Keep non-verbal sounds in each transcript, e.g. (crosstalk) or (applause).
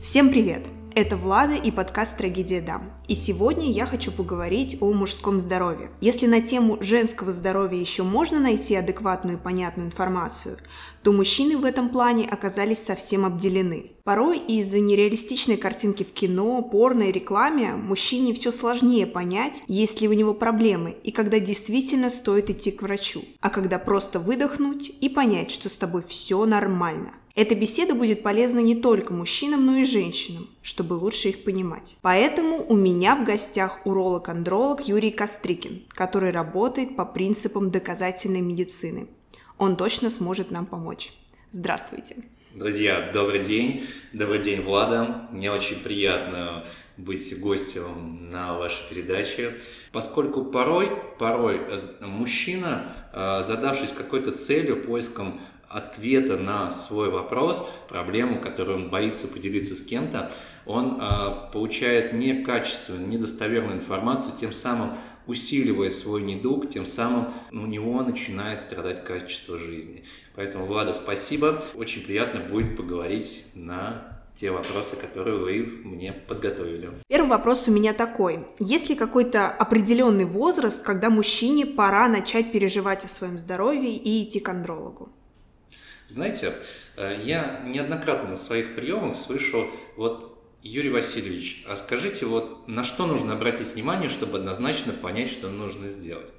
Всем привет! Это Влада и подкаст «Трагедия дам». И сегодня я хочу поговорить о мужском здоровье. Если на тему женского здоровья еще можно найти адекватную и понятную информацию, то мужчины в этом плане оказались совсем обделены. Порой из-за нереалистичной картинки в кино, порно и рекламе мужчине все сложнее понять, есть ли у него проблемы и когда действительно стоит идти к врачу, а когда просто выдохнуть и понять, что с тобой все нормально. Эта беседа будет полезна не только мужчинам, но и женщинам, чтобы лучше их понимать. Поэтому у меня в гостях уролог-андролог Юрий Кострикин, который работает по принципам доказательной медицины. Он точно сможет нам помочь. Здравствуйте. Друзья, добрый день. Добрый день, Влада. Мне очень приятно быть гостем на вашей передаче, поскольку порой, порой э, мужчина, э, задавшись какой-то целью, поиском ответа на свой вопрос, проблему, которую он боится поделиться с кем-то, он э, получает некачественную, недостоверную информацию, тем самым усиливая свой недуг, тем самым у него начинает страдать качество жизни. Поэтому, Влада, спасибо. Очень приятно будет поговорить на те вопросы, которые вы мне подготовили. Первый вопрос у меня такой. Есть ли какой-то определенный возраст, когда мужчине пора начать переживать о своем здоровье и идти к андрологу? Знаете, э, я неоднократно на своих приемах слышу, вот, Юрий Васильевич, а скажите, вот на что нужно обратить внимание, чтобы однозначно понять, что нужно сделать?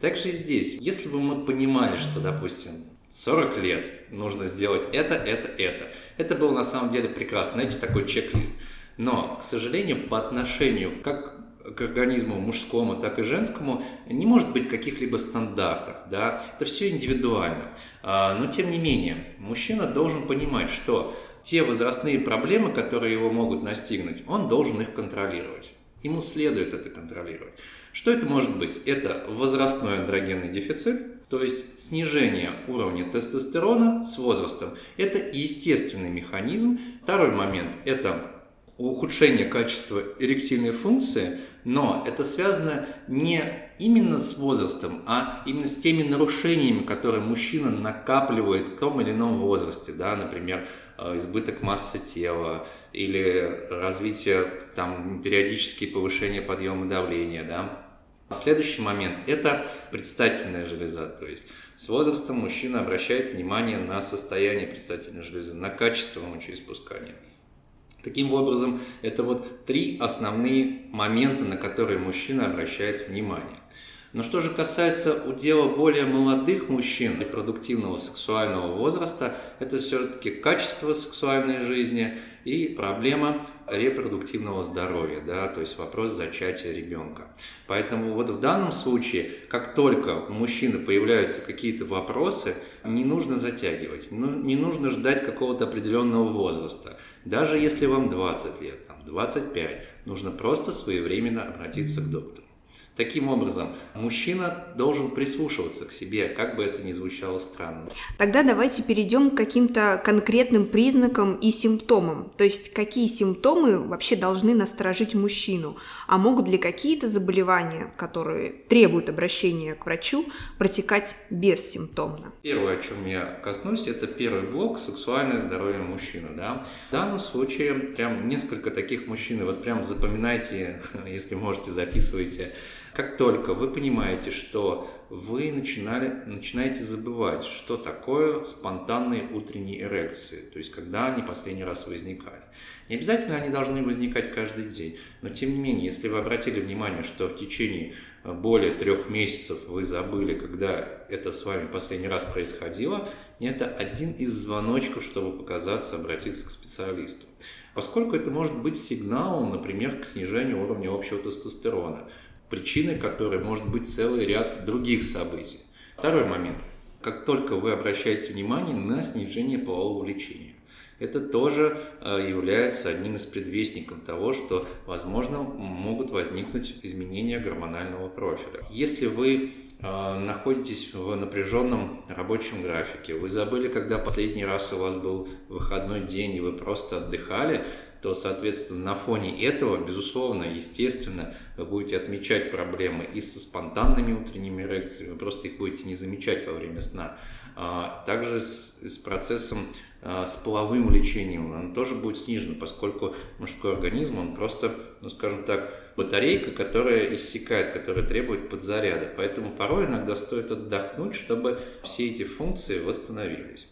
Также и здесь, если бы мы понимали, что, допустим, 40 лет нужно сделать это, это, это, это был на самом деле прекрасно, знаете, такой чек-лист. Но, к сожалению, по отношению как к организму мужскому, так и женскому не может быть каких-либо стандартов. Да? Это все индивидуально. А, но тем не менее, мужчина должен понимать, что те возрастные проблемы, которые его могут настигнуть, он должен их контролировать. Ему следует это контролировать. Что это может быть? Это возрастной андрогенный дефицит, то есть снижение уровня тестостерона с возрастом. Это естественный механизм. Второй момент – это ухудшение качества эректильной функции, но это связано не именно с возрастом, а именно с теми нарушениями, которые мужчина накапливает в том или ином возрасте, да, например, э, избыток массы тела или развитие там периодические повышения подъема давления, да. Следующий момент – это предстательная железа, то есть с возрастом мужчина обращает внимание на состояние предстательной железы, на качество мочеиспускания. Таким образом, это вот три основные момента, на которые мужчина обращает внимание. Но что же касается удела более молодых мужчин репродуктивного сексуального возраста, это все-таки качество сексуальной жизни и проблема репродуктивного здоровья, да, то есть вопрос зачатия ребенка. Поэтому вот в данном случае, как только у мужчины появляются какие-то вопросы, не нужно затягивать, ну, не нужно ждать какого-то определенного возраста. Даже если вам 20 лет, там, 25, нужно просто своевременно обратиться к доктору. Таким образом, мужчина должен прислушиваться к себе, как бы это ни звучало странно. Тогда давайте перейдем к каким-то конкретным признакам и симптомам. То есть, какие симптомы вообще должны насторожить мужчину, а могут ли какие-то заболевания, которые требуют обращения к врачу, протекать бессимптомно? Первое, о чем я коснусь, это первый блок – сексуальное здоровье мужчины. Да? В данном случае прям несколько таких мужчин, вот прям запоминайте, (laughs) если можете, записывайте как только вы понимаете, что вы начинали, начинаете забывать, что такое спонтанные утренние эрекции, то есть когда они последний раз возникали. Не обязательно они должны возникать каждый день, но тем не менее, если вы обратили внимание, что в течение э, более трех месяцев вы забыли, когда это с вами последний раз происходило, это один из звоночков, чтобы показаться, обратиться к специалисту. Поскольку это может быть сигналом, например, к снижению уровня общего тестостерона – причиной которой может быть целый ряд других событий. Второй момент. Как только вы обращаете внимание на снижение полового влечения, это тоже э, является одним из предвестников того, что, возможно, могут возникнуть изменения гормонального профиля. Если вы э, находитесь в напряженном рабочем графике, вы забыли, когда последний раз у вас был выходной день, и вы просто отдыхали, то, соответственно, на фоне этого, безусловно, естественно, вы будете отмечать проблемы и со спонтанными утренними эрекциями, вы просто их будете не замечать во время сна. А также с, с процессом а, с половым лечением, оно тоже будет снижено, поскольку мужской организм, он просто, ну скажем так, батарейка, которая иссякает, которая требует подзаряда. Поэтому порой иногда стоит отдохнуть, чтобы все эти функции восстановились.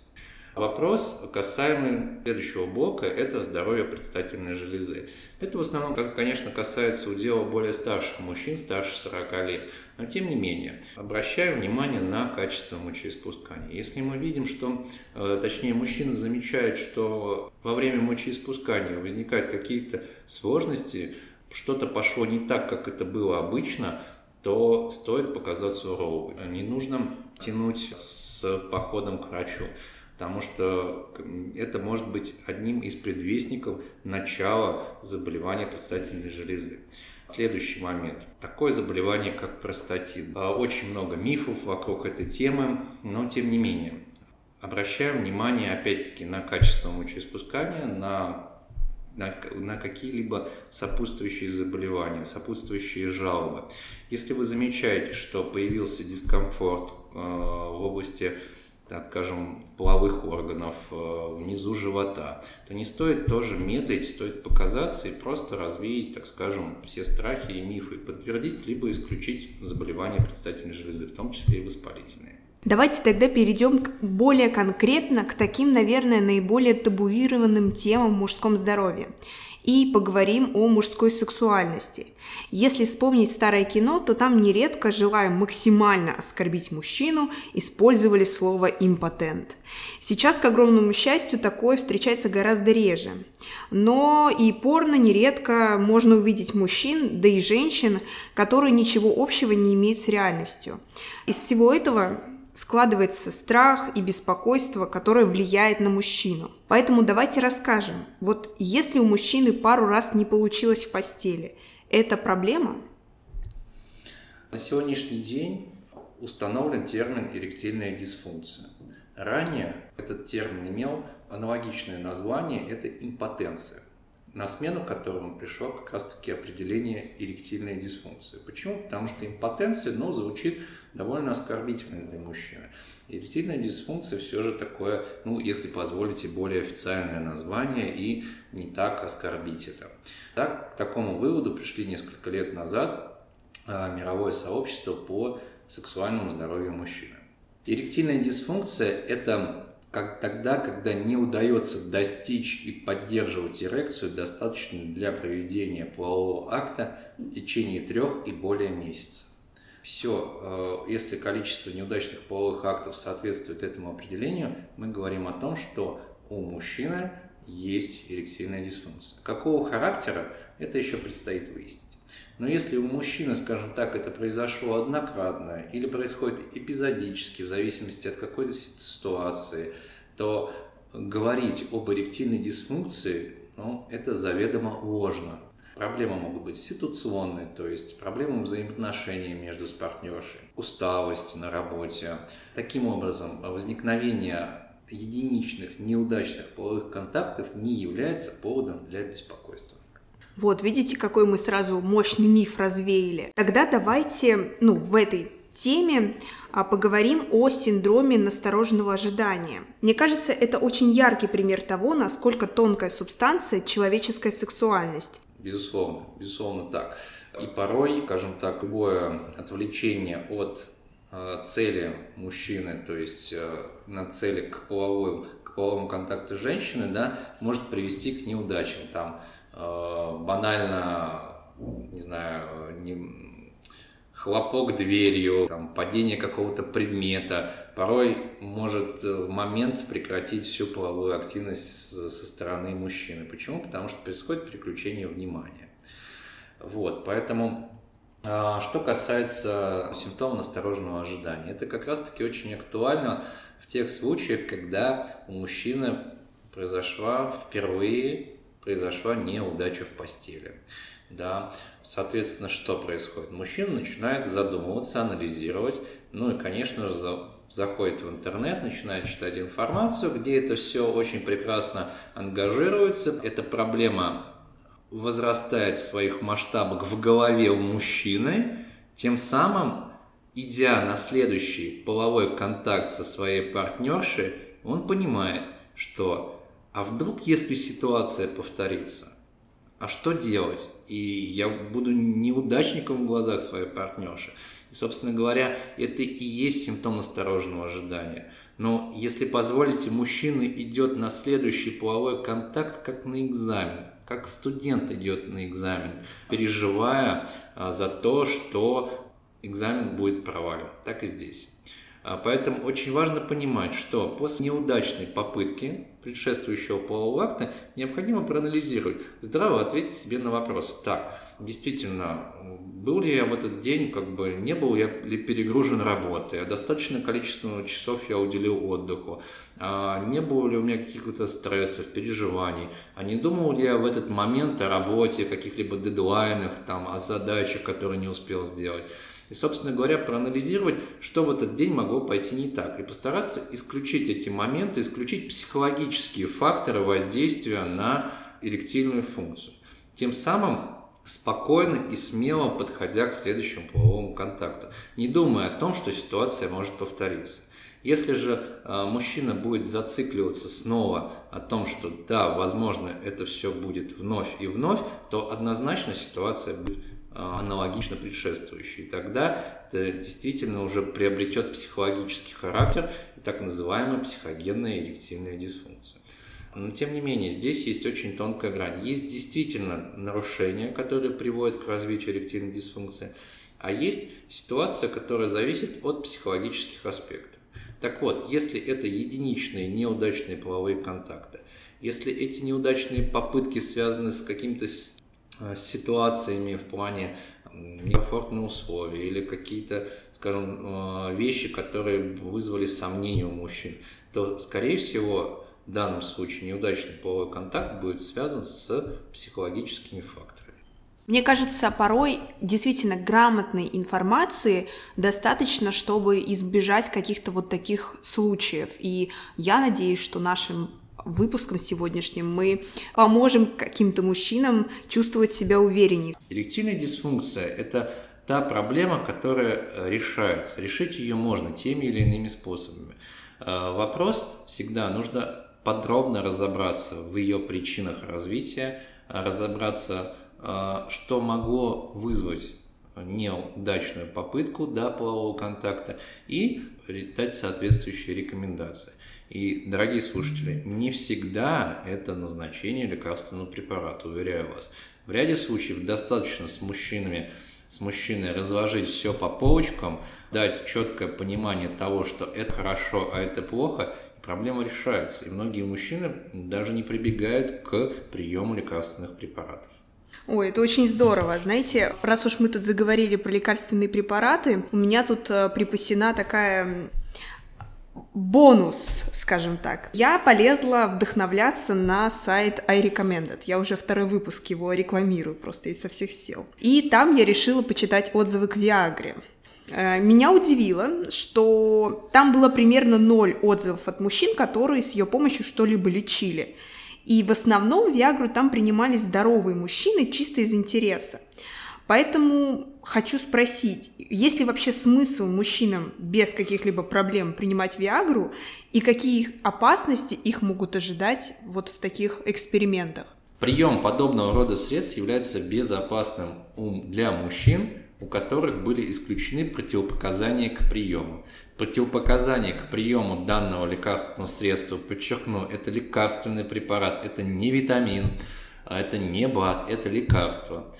Вопрос, касаемый следующего блока, это здоровье предстательной железы. Это в основном, конечно, касается удела более старших мужчин, старше 40 лет. Но тем не менее, обращаем внимание на качество мочеиспускания. Если мы видим, что, э, точнее, мужчина замечает, что во время мочеиспускания возникают какие-то сложности, что-то пошло не так, как это было обычно, то стоит показаться урологу. Не нужно тянуть с походом к врачу потому что это может быть одним из предвестников начала заболевания предстательной железы. Следующий момент. Такое заболевание, как простатит. А, очень много мифов вокруг этой темы, но тем не менее. Обращаем внимание, опять-таки, на качество мочеиспускания, на на, на какие-либо сопутствующие заболевания, сопутствующие жалобы. Если вы замечаете, что появился дискомфорт э, в области так скажем, половых органов, э, внизу живота, то не стоит тоже медлить, стоит показаться и просто развеять, так скажем, все страхи и мифы, подтвердить либо исключить заболевания предстательной железы, в том числе и воспалительные. Давайте тогда перейдем более конкретно к таким, наверное, наиболее табуированным темам в мужском здоровье и поговорим о мужской сексуальности. Если вспомнить старое кино, то там нередко, желая максимально оскорбить мужчину, использовали слово «импотент». Сейчас, к огромному счастью, такое встречается гораздо реже. Но и порно нередко можно увидеть мужчин, да и женщин, которые ничего общего не имеют с реальностью. Из всего этого складывается страх и беспокойство, которое влияет на мужчину. Поэтому давайте расскажем. Вот если у мужчины пару раз не получилось в постели, это проблема? На сегодняшний день установлен термин эректильная дисфункция. Ранее этот термин имел аналогичное название – это импотенция на смену которому пришло как раз-таки определение эректильной дисфункции. Почему? Потому что импотенция, ну, звучит довольно оскорбительно для мужчины. Эректильная дисфункция все же такое, ну, если позволите, более официальное название и не так оскорбительно. Так, к такому выводу пришли несколько лет назад а, мировое сообщество по сексуальному здоровью мужчины. Эректильная дисфункция – это как тогда, когда не удается достичь и поддерживать эрекцию, достаточную для проведения полового акта в течение трех и более месяцев. Все, э, если количество неудачных половых актов соответствует этому определению, мы говорим о том, что у мужчины есть эректильная дисфункция. Какого характера, это еще предстоит выяснить. Но если у мужчины, скажем так, это произошло однократно или происходит эпизодически, в зависимости от какой-то ситуации, то говорить об эректильной дисфункции, ну, это заведомо ложно. Проблемы могут быть ситуационные, то есть проблемы взаимоотношений между с партнершей, усталость на работе. Таким образом, возникновение единичных неудачных половых контактов не является поводом для беспокойства. Вот, видите, какой мы сразу мощный миф развеяли. Тогда давайте, ну, в этой теме а, поговорим о синдроме настороженного ожидания. Мне кажется, это очень яркий пример того, насколько тонкая субстанция человеческая сексуальность. Безусловно, безусловно так. И порой, скажем так, любое отвлечение от э, цели мужчины, то есть э, на цели к половому, к половому контакту женщины, да, может привести к неудачам. Там банально, не знаю, не, хлопок дверью, там, падение какого-то предмета, порой может в момент прекратить всю половую активность со стороны мужчины. Почему? Потому что происходит переключение внимания. Вот, поэтому а, что касается симптомов настороженного ожидания, это как раз-таки очень актуально в тех случаях, когда у мужчины произошла впервые произошла неудача в постели. Да, соответственно, что происходит? Мужчина начинает задумываться, анализировать, ну и, конечно же, заходит в интернет, начинает читать информацию, где это все очень прекрасно ангажируется. Эта проблема возрастает в своих масштабах в голове у мужчины, тем самым, идя на следующий половой контакт со своей партнершей, он понимает, что а вдруг, если ситуация повторится, а что делать? И я буду неудачником в глазах своей партнерши. И, собственно говоря, это и есть симптом настороженного ожидания. Но если позволите, мужчина идет на следующий половой контакт как на экзамен, как студент идет на экзамен, переживая а, за то, что экзамен будет провален. Так и здесь. А, поэтому очень важно понимать, что после неудачной попытки предшествующего полового акта необходимо проанализировать, здраво ответить себе на вопрос. Так, действительно, был ли я в этот день, как бы, не был я ли перегружен работой, а достаточное количество часов я уделил отдыху, а не было ли у меня каких-то стрессов, переживаний, а не думал ли я в этот момент о работе, каких-либо дедлайнах, там, о задачах, которые не успел сделать. И, собственно говоря, проанализировать, что в этот день могло пойти не так. И постараться исключить эти моменты, исключить психологические факторы воздействия на эректильную функцию. Тем самым спокойно и смело подходя к следующему половому контакту, не думая о том, что ситуация может повториться. Если же э, мужчина будет зацикливаться снова о том, что да, возможно, это все будет вновь и вновь, то однозначно ситуация будет а, аналогично предшествующий. И тогда это действительно уже приобретет психологический характер и так называемая психогенная эректильная дисфункция. Но тем не менее, здесь есть очень тонкая грань. Есть действительно нарушения, которые приводят к развитию эректильной дисфункции, а есть ситуация, которая зависит от психологических аспектов. Так вот, если это единичные неудачные половые контакты, если эти неудачные попытки связаны с каким-то Э, ситуациями в плане некомфортных условий или какие-то, скажем, э, вещи, которые вызвали сомнения у мужчин, то, скорее всего, в данном случае неудачный половой контакт будет связан с психологическими факторами. Мне кажется, порой действительно грамотной информации достаточно, чтобы избежать каких-то вот таких случаев. И я надеюсь, что нашим выпуском сегодняшним мы поможем каким-то мужчинам чувствовать себя увереннее. Эректильная дисфункция – это та проблема, которая э, решается. Решить ее можно теми или иными способами. Э, вопрос всегда нужно подробно разобраться в ее причинах развития, разобраться, э, что могло вызвать неудачную попытку до полового контакта и дать соответствующие рекомендации. И, дорогие слушатели, не всегда это назначение лекарственного препарата, уверяю вас. В ряде случаев достаточно с мужчинами с мужчиной разложить все по полочкам, дать четкое понимание того, что это хорошо, а это плохо, проблема решается. И многие мужчины даже не прибегают к приему лекарственных препаратов. Ой, это очень здорово. Знаете, раз уж мы тут заговорили про лекарственные препараты, у меня тут э, припасена такая бонус, скажем так. Я полезла вдохновляться на сайт iRecommended. Я уже второй выпуск его рекламирую просто изо всех сил. И там я решила почитать отзывы к Виагре. Э, меня удивило, что там было примерно ноль отзывов от мужчин, которые с ее помощью что-либо лечили. И в основном Виагру там принимали здоровые мужчины чисто из интереса. Поэтому хочу спросить, есть ли вообще смысл мужчинам без каких-либо проблем принимать Виагру и какие опасности их могут ожидать вот в таких экспериментах? Прием подобного рода средств является безопасным для мужчин, у которых были исключены противопоказания к приему. Противопоказания к приему данного лекарственного средства, подчеркну, это лекарственный препарат, это не витамин, а это не БАД, это лекарство.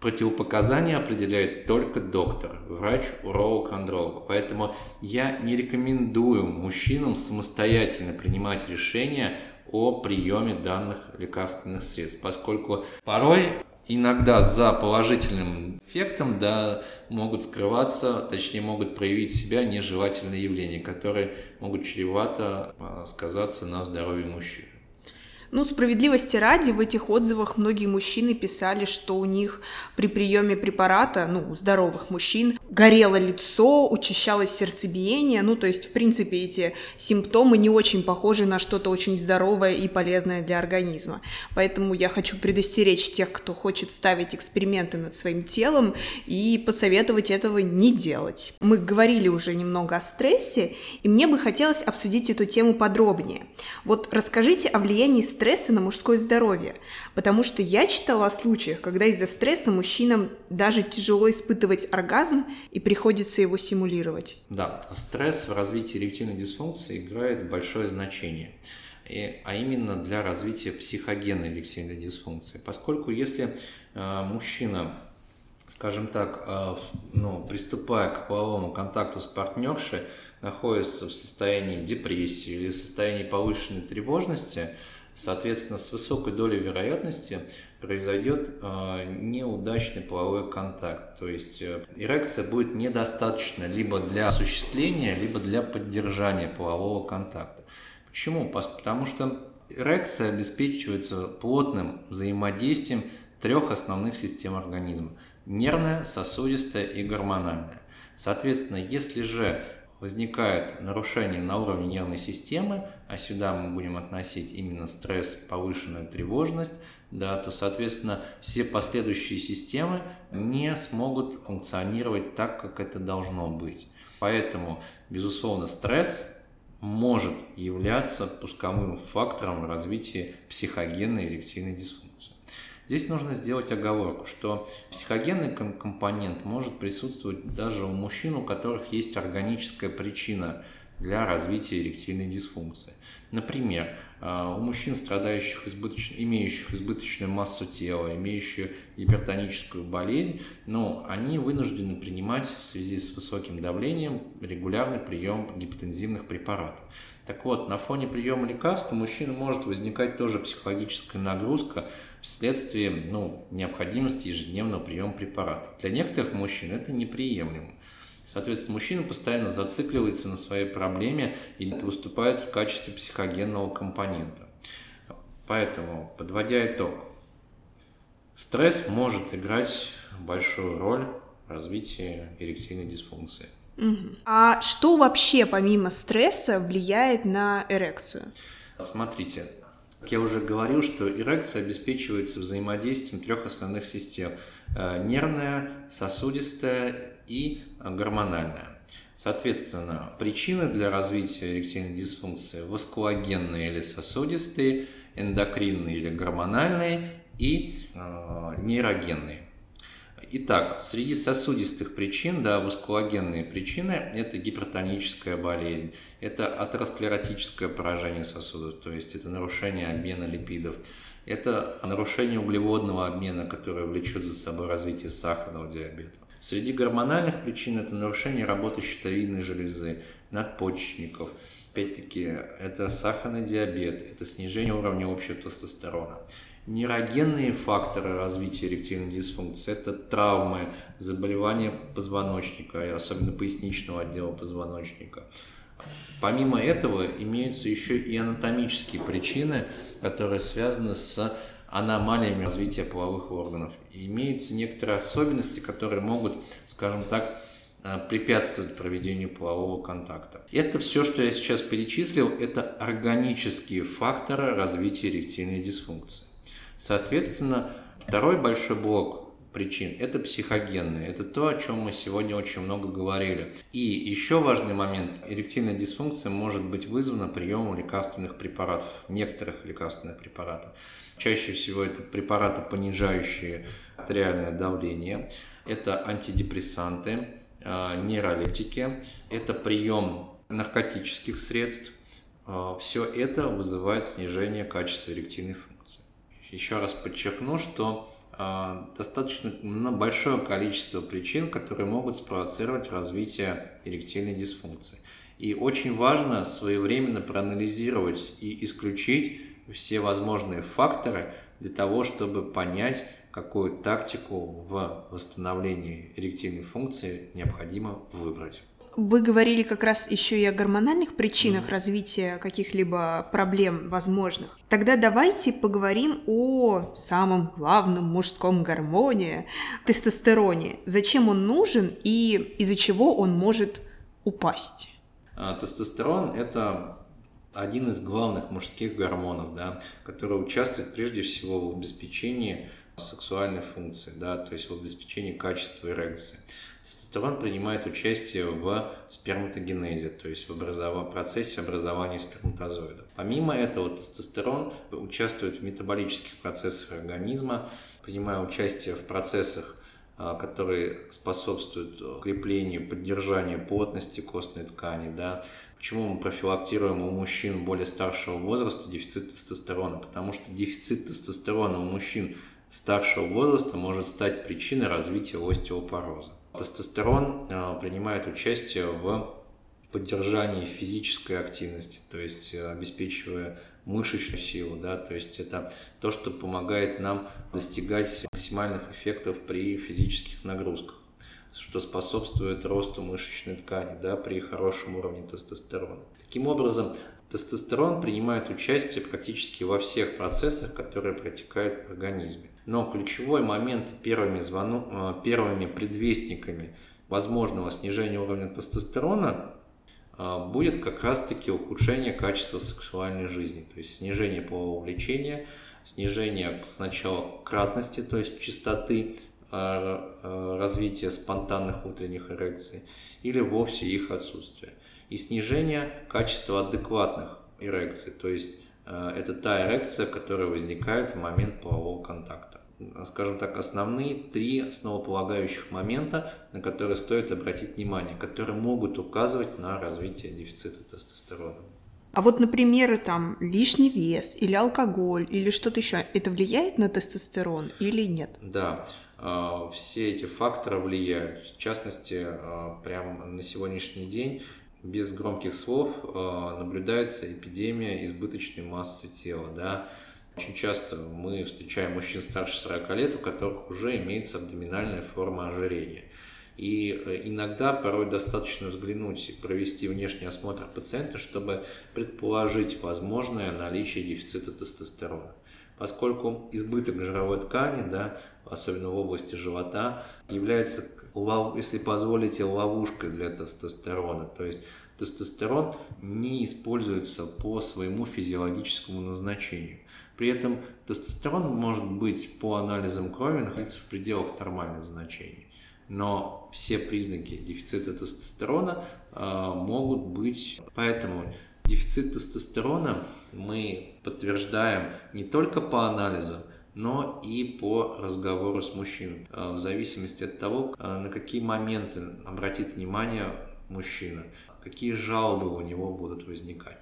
Противопоказания определяет только доктор, врач, уролог, андролог. Поэтому я не рекомендую мужчинам самостоятельно принимать решения о приеме данных лекарственных средств, поскольку порой иногда за положительным эффектом да, могут скрываться, точнее могут проявить себя нежелательные явления, которые могут чревато а, сказаться на здоровье мужчины. Ну, справедливости ради, в этих отзывах многие мужчины писали, что у них при приеме препарата, ну, у здоровых мужчин, горело лицо, учащалось сердцебиение, ну, то есть, в принципе, эти симптомы не очень похожи на что-то очень здоровое и полезное для организма. Поэтому я хочу предостеречь тех, кто хочет ставить эксперименты над своим телом и посоветовать этого не делать. Мы говорили уже немного о стрессе, и мне бы хотелось обсудить эту тему подробнее. Вот расскажите о влиянии стресса на мужское здоровье, потому что я читала о случаях, когда из-за стресса мужчинам даже тяжело испытывать оргазм и приходится его симулировать. Да, стресс в развитии эректильной дисфункции играет большое значение и, а именно для развития психогенной эректильной дисфункции. Поскольку если э, мужчина, скажем так, э, ну, приступая к половому контакту с партнершей, находится в состоянии депрессии или в состоянии повышенной тревожности, соответственно, с высокой долей вероятности произойдет э, неудачный половой контакт. То есть э, эрекция будет недостаточна либо для осуществления, либо для поддержания полового контакта. Почему? Потому что эрекция обеспечивается плотным взаимодействием трех основных систем организма – нервная, сосудистая и гормональная. Соответственно, если же возникает нарушение на уровне нервной системы, а сюда мы будем относить именно стресс, повышенную тревожность, да, то, соответственно, все последующие системы не смогут функционировать так, как это должно быть. Поэтому, безусловно, стресс может являться пусковым фактором развития психогенной эректильной дисфункции. Здесь нужно сделать оговорку, что психогенный компонент может присутствовать даже у мужчин, у которых есть органическая причина для развития эректильной дисфункции. Например, а, у мужчин, страдающих избыточ... имеющих избыточную массу тела, имеющих гипертоническую болезнь, ну, они вынуждены принимать в связи с высоким давлением регулярный прием гипотензивных препаратов. Так вот, на фоне приема лекарств у мужчины может возникать тоже психологическая нагрузка вследствие ну, необходимости ежедневного приема препаратов. Для некоторых мужчин это неприемлемо. Соответственно, мужчина постоянно зацикливается на своей проблеме и выступает в качестве психогенного компонента. Поэтому, подводя итог, стресс может играть большую роль в развитии эректильной дисфункции. Угу. А что вообще помимо стресса влияет на эрекцию? Смотрите, как я уже говорил, что эрекция обеспечивается взаимодействием трех основных систем. Э, нервная, сосудистая и гормональная. Соответственно, причины для развития эректильной дисфункции – васкулогенные или сосудистые, эндокринные или гормональные и э, нейрогенные. Итак, среди сосудистых причин, да, васкулогенные причины – это гипертоническая болезнь, это атеросклеротическое поражение сосудов, то есть это нарушение обмена липидов, это нарушение углеводного обмена, которое влечет за собой развитие сахарного диабета. Среди гормональных причин это нарушение работы щитовидной железы, надпочечников. Опять-таки, это сахарный диабет, это снижение уровня общего тестостерона. Нейрогенные факторы развития эректильной дисфункции – это травмы, заболевания позвоночника, и особенно поясничного отдела позвоночника. Помимо этого имеются еще и анатомические причины, которые связаны с аномалиями развития половых органов. И имеются некоторые особенности, которые могут, скажем так, э, препятствовать проведению полового контакта. Это все, что я сейчас перечислил, это органические факторы развития эректильной дисфункции. Соответственно, второй большой блок причин – это психогенные. Это то, о чем мы сегодня очень много говорили. И еще важный момент – эректильная дисфункция может быть вызвана приемом лекарственных препаратов, некоторых лекарственных препаратов. Чаще всего это препараты, понижающие артериальное давление, это антидепрессанты, а, нейролептики, это прием наркотических средств. А, Все это вызывает снижение качества эректильной функции. Еще раз подчеркну, что достаточно большое количество причин, которые могут спровоцировать развитие эректильной дисфункции. И очень важно своевременно проанализировать и исключить все возможные факторы для того, чтобы понять, какую тактику в восстановлении эректильной функции необходимо выбрать. Вы говорили как раз еще и о гормональных причинах mm-hmm. развития каких-либо проблем возможных. Тогда давайте поговорим о самом главном мужском гормоне – тестостероне. Зачем он нужен и из-за чего он может упасть? А, тестостерон – это один из главных мужских гормонов, да, который участвует прежде всего в обеспечении сексуальной функции, да, то есть в обеспечении качества эрекции. Тестостерон принимает участие в сперматогенезе, то есть в образов... процессе образования сперматозоидов. Помимо этого, тестостерон участвует в метаболических процессах организма, принимая участие в процессах а, которые способствуют укреплению, поддержанию плотности костной ткани. Да. Почему мы профилактируем у мужчин более старшего возраста дефицит тестостерона? Потому что дефицит тестостерона у мужчин старшего возраста может стать причиной развития остеопороза. Тестостерон э, принимает участие в поддержании физической активности, то есть э, обеспечивая мышечную силу, да, то есть это то, что помогает нам достигать максимальных эффектов при физических нагрузках, что способствует росту мышечной ткани, да, при хорошем уровне тестостерона. Таким образом, тестостерон принимает участие практически во всех процессах, которые протекают в организме. Но ключевой момент первыми, звону, э, первыми предвестниками возможного снижения уровня тестостерона э, будет как раз-таки ухудшение качества сексуальной жизни, то есть снижение полового влечения, снижение сначала кратности, то есть частоты э, развития спонтанных утренних эрекций или вовсе их отсутствие. И снижение качества адекватных эрекций, то есть это та эрекция, которая возникает в момент полового контакта скажем так, основные три основополагающих момента, на которые стоит обратить внимание, которые могут указывать на развитие дефицита тестостерона. А вот, например, там лишний вес или алкоголь или что-то еще, это влияет на тестостерон или нет? Да, а, все эти факторы влияют. В частности, а, прямо на сегодняшний день без громких слов а, наблюдается эпидемия избыточной массы тела. Да? Очень часто мы встречаем мужчин старше 40 лет, у которых уже имеется абдоминальная форма ожирения. И э, иногда порой достаточно взглянуть и провести внешний осмотр пациента, чтобы предположить возможное наличие дефицита тестостерона. Поскольку избыток жировой ткани, да, особенно в области живота, является, если позволите, ловушкой для тестостерона. То есть тестостерон не используется по своему физиологическому назначению. При этом тестостерон может быть по анализам крови находиться в пределах нормальных значений. Но все признаки дефицита тестостерона э, могут быть. Поэтому дефицит тестостерона мы подтверждаем не только по анализам, но и по разговору с мужчиной, э, в зависимости от того, э, на какие моменты обратит внимание мужчина, какие жалобы у него будут возникать.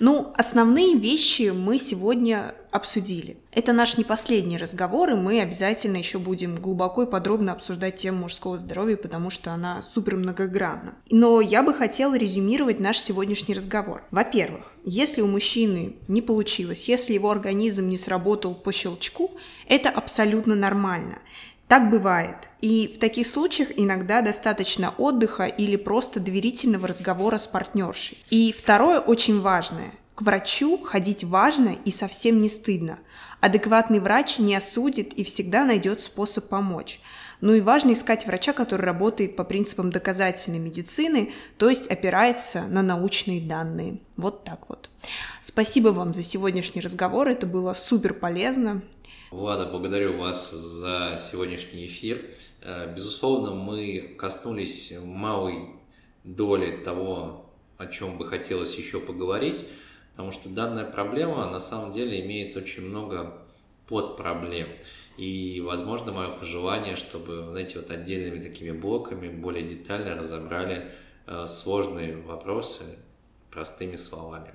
Ну, основные вещи мы сегодня обсудили. Это наш не последний разговор, и мы обязательно еще будем глубоко и подробно обсуждать тему мужского здоровья, потому что она супер многогранна. Но я бы хотела резюмировать наш сегодняшний разговор. Во-первых, если у мужчины не получилось, если его организм не сработал по щелчку, это абсолютно нормально. Так бывает. И в таких случаях иногда достаточно отдыха или просто доверительного разговора с партнершей. И второе очень важное. К врачу ходить важно и совсем не стыдно. Адекватный врач не осудит и всегда найдет способ помочь. Ну и важно искать врача, который работает по принципам доказательной медицины, то есть опирается на научные данные. Вот так вот. Спасибо вам за сегодняшний разговор, это было супер полезно. Влада, благодарю вас за сегодняшний эфир. Э, безусловно, мы коснулись малой доли того, о чем бы хотелось еще поговорить, потому что данная проблема на самом деле имеет очень много подпроблем. И, возможно, мое пожелание, чтобы, знаете, вот отдельными такими блоками более детально разобрали э, сложные вопросы простыми словами.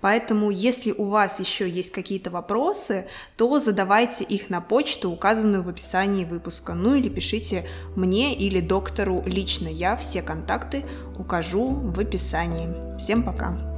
Поэтому, если у вас еще есть какие-то вопросы, то задавайте их на почту, указанную в описании выпуска. Ну или пишите мне или доктору лично. Я все контакты укажу в описании. Всем пока!